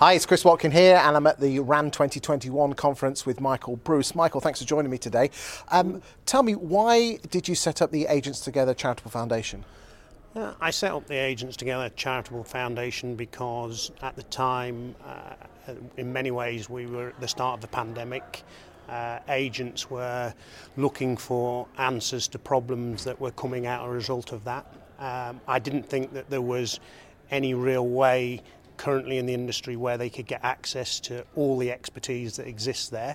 Hi, it's Chris Watkin here, and I'm at the RAN 2021 conference with Michael Bruce. Michael, thanks for joining me today. Um, tell me, why did you set up the Agents Together Charitable Foundation? Uh, I set up the Agents Together Charitable Foundation because at the time, uh, in many ways, we were at the start of the pandemic. Uh, agents were looking for answers to problems that were coming out as a result of that. Um, I didn't think that there was any real way currently in the industry where they could get access to all the expertise that exists there.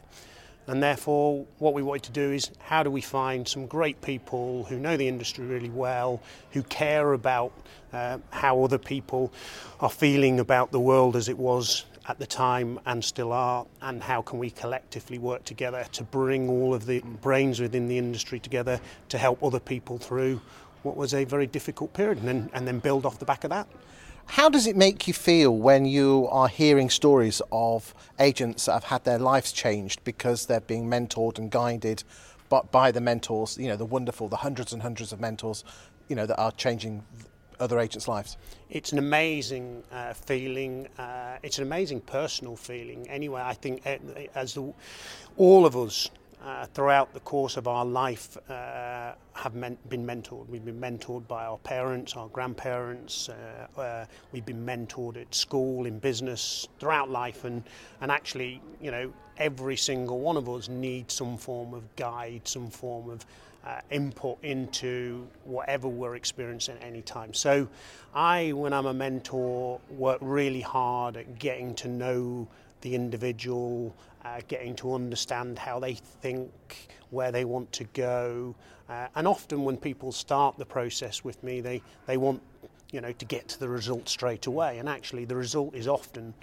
And therefore, what we wanted to do is how do we find some great people who know the industry really well, who care about uh, how other people are feeling about the world as it was at the time and still are, and how can we collectively work together to bring all of the brains within the industry together to help other people through what was a very difficult period and then, and then build off the back of that. How does it make you feel when you are hearing stories of agents that have had their lives changed because they're being mentored and guided but by the mentors, you know, the wonderful, the hundreds and hundreds of mentors, you know, that are changing other agents' lives? It's an amazing uh, feeling. Uh, it's an amazing personal feeling. Anyway, I think uh, as the, all of us uh, throughout the course of our life uh, have men- been mentored. We've been mentored by our parents, our grandparents. Uh, uh, we've been mentored at school, in business, throughout life, and and actually, you know, every single one of us needs some form of guide, some form of uh, input into whatever we're experiencing at any time. So, I, when I'm a mentor, work really hard at getting to know the individual, uh, getting to understand how they think, where they want to go. Uh, and often when people start the process with me, they, they want you know, to get to the result straight away. And actually, the result is often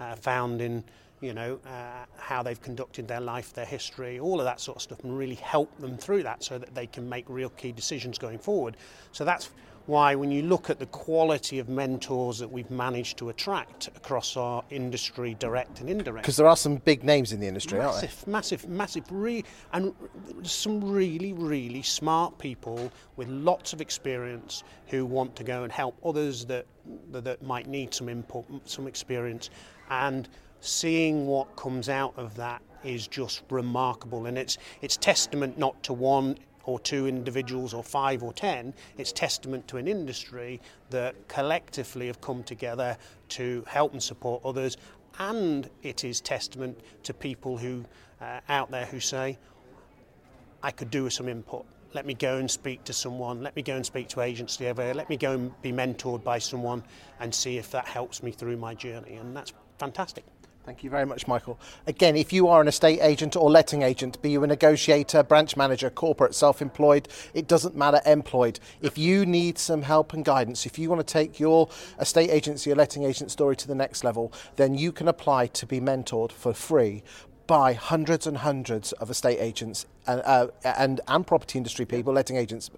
uh, found in you know, uh, how they've conducted their life, their history, all of that sort of stuff, and really help them through that so that they can make real key decisions going forward. So that's why when you look at the quality of mentors that we've managed to attract across our industry, direct and indirect. Because there are some big names in the industry, massive, aren't there? Massive, massive, re- and some really, really smart people with lots of experience who want to go and help others that, that, that might need some input, some experience. And seeing what comes out of that is just remarkable and it's it's testament not to one or two individuals or five or ten, it's testament to an industry that collectively have come together to help and support others. And it is testament to people who uh, out there who say, I could do with some input. Let me go and speak to someone. Let me go and speak to agents together. Let me go and be mentored by someone and see if that helps me through my journey. And that's fantastic. Thank you very much, Michael. Again, if you are an estate agent or letting agent, be you a negotiator, branch manager, corporate, self employed, it doesn't matter, employed. If you need some help and guidance, if you want to take your estate agency or letting agent story to the next level, then you can apply to be mentored for free by hundreds and hundreds of estate agents and, uh, and, and property industry people, letting agents.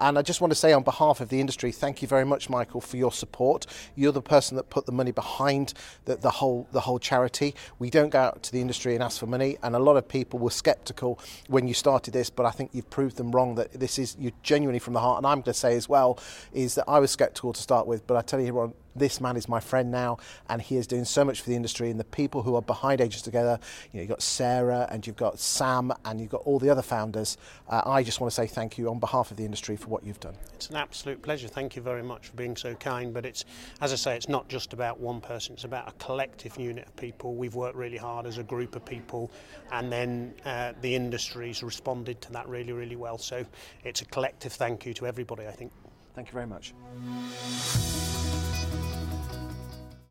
And I just want to say on behalf of the industry, thank you very much, Michael, for your support. You're the person that put the money behind the, the whole the whole charity. We don't go out to the industry and ask for money, and a lot of people were sceptical when you started this, but I think you've proved them wrong that this is you genuinely from the heart. And I'm going to say as well is that I was sceptical to start with, but I tell you, this man is my friend now, and he is doing so much for the industry. And the people who are behind Agents Together, you know, you've got Sarah and you've got Sam and you've got all the other founders. Uh, I just want to say thank you on behalf of the industry for what you've done. It's an absolute pleasure. Thank you very much for being so kind. But it's, as I say, it's not just about one person. It's about a collective unit of people. We've worked really hard as a group of people, and then uh, the industry's responded to that really, really well. So it's a collective thank you to everybody. I think. Thank you very much.